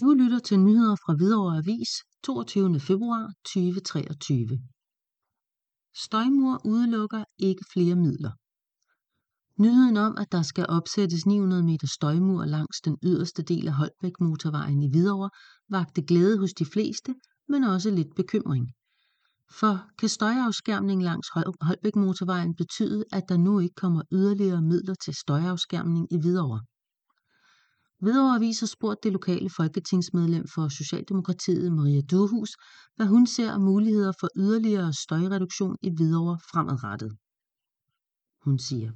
Du lytter til nyheder fra Hvidovre Avis 22. februar 2023. Støjmur udelukker ikke flere midler. Nyheden om, at der skal opsættes 900 meter støjmur langs den yderste del af Holbæk motorvejen i Hvidovre, vagte glæde hos de fleste, men også lidt bekymring. For kan støjafskærmning langs Holbæk motorvejen betyde, at der nu ikke kommer yderligere midler til støjafskærmning i Hvidovre? Hvidovre Avis har spurgt det lokale folketingsmedlem for Socialdemokratiet Maria Durhus, hvad hun ser af muligheder for yderligere støjreduktion i Hvidovre fremadrettet. Hun siger,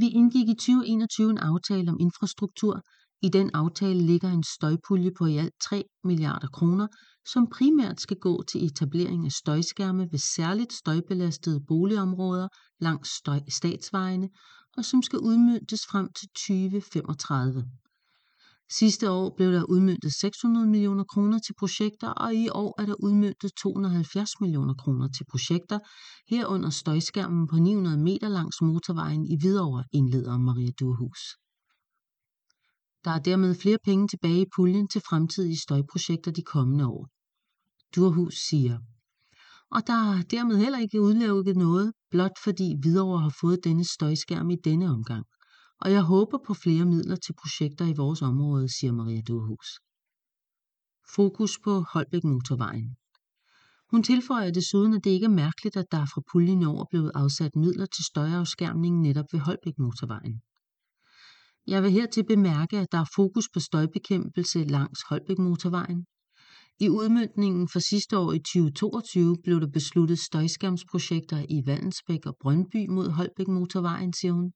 vi indgik i 2021 en aftale om infrastruktur. I den aftale ligger en støjpulje på i alt 3 milliarder kroner, som primært skal gå til etablering af støjskærme ved særligt støjbelastede boligområder langs statsvejene, og som skal udmøntes frem til 2035. Sidste år blev der udmøntet 600 millioner kroner til projekter, og i år er der udmøntet 270 millioner kroner til projekter, herunder støjskærmen på 900 meter langs motorvejen i Hvidovre, indleder Maria Durhus. Der er dermed flere penge tilbage i puljen til fremtidige støjprojekter de kommende år. Durhus siger, og der er dermed heller ikke udelukket noget, blot fordi Hvidovre har fået denne støjskærm i denne omgang og jeg håber på flere midler til projekter i vores område, siger Maria Duhus. Fokus på Holbæk Motorvejen. Hun tilføjer desuden, at det ikke er mærkeligt, at der fra puljen over blevet afsat midler til støjafskærmning netop ved Holbæk Motorvejen. Jeg vil hertil bemærke, at der er fokus på støjbekæmpelse langs Holbæk Motorvejen. I udmyndningen for sidste år i 2022 blev der besluttet støjskærmsprojekter i Vandensbæk og Brøndby mod Holbæk Motorvejen, siger hun.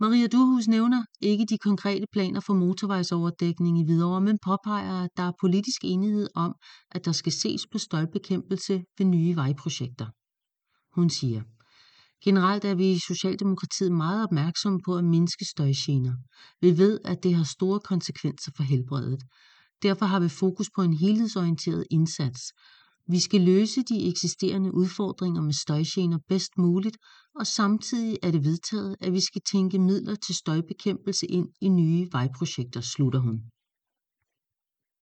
Maria Durhus nævner ikke de konkrete planer for motorvejsoverdækning i Hvidovre, men påpeger, at der er politisk enighed om, at der skal ses på støjbekæmpelse ved nye vejprojekter. Hun siger, Generelt er vi i Socialdemokratiet meget opmærksomme på at mindske støjgener. Vi ved, at det har store konsekvenser for helbredet. Derfor har vi fokus på en helhedsorienteret indsats, vi skal løse de eksisterende udfordringer med støjgener bedst muligt, og samtidig er det vedtaget, at vi skal tænke midler til støjbekæmpelse ind i nye vejprojekter, slutter hun.